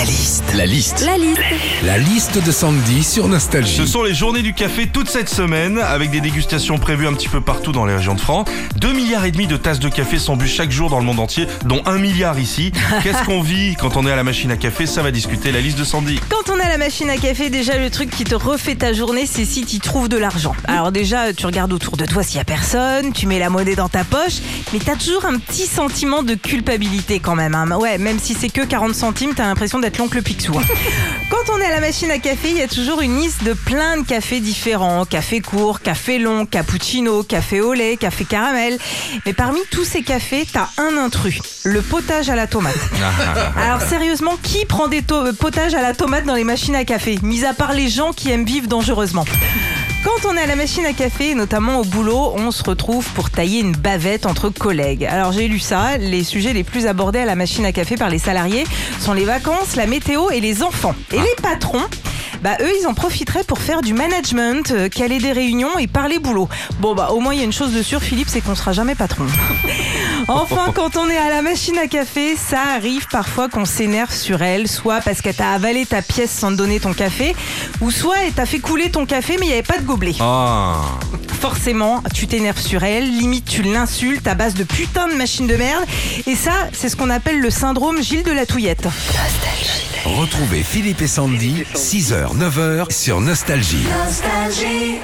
La liste. La liste. La liste. La liste de Sandy sur Nostalgie. Ce sont les journées du café toute cette semaine, avec des dégustations prévues un petit peu partout dans les régions de France. 2 milliards et demi de tasses de café sont bues chaque jour dans le monde entier, dont 1 milliard ici. Qu'est-ce qu'on vit quand on est à la machine à café? Ça va discuter la liste de Sandy. Quand on a la machine à café, déjà le truc qui te refait ta journée, c'est si tu trouves de l'argent. Alors déjà, tu regardes autour de toi s'il y a personne, tu mets la monnaie dans ta poche, mais t'as toujours un petit sentiment de culpabilité quand même. hein. Ouais, même si c'est que 40 centimes, t'as l'impression d'être l'oncle Picsou. hein. Quand on est à la machine à café, il y a toujours une liste de plein de cafés différents. Café court, café long, cappuccino, café au lait, café caramel. Mais parmi tous ces cafés, t'as un intrus, le potage à la tomate. Alors sérieusement, qui prend des euh, potages à la tomate dans les machines à café? Mis à part les gens qui aiment vivre dangereusement. Quand on est à la machine à café, notamment au boulot, on se retrouve pour tailler une bavette entre collègues. Alors j'ai lu ça, les sujets les plus abordés à la machine à café par les salariés sont les vacances, la météo et les enfants. Et les patrons bah eux ils en profiteraient pour faire du management, euh, caler des réunions et parler boulot. Bon bah au moins il y a une chose de sûre Philippe, c'est qu'on sera jamais patron. Enfin, quand on est à la machine à café, ça arrive parfois qu'on s'énerve sur elle, soit parce qu'elle t'a avalé ta pièce sans te donner ton café, ou soit elle t'a fait couler ton café mais il n'y avait pas de gobelet. Ah, Forcément, tu t'énerves sur elle, limite tu l'insultes à base de putain de machine de merde, et ça, c'est ce qu'on appelle le syndrome Gilles de la Touillette. Retrouvez Philippe et Sandy, 6h, 9h sur Nostalgie. Nostalgie.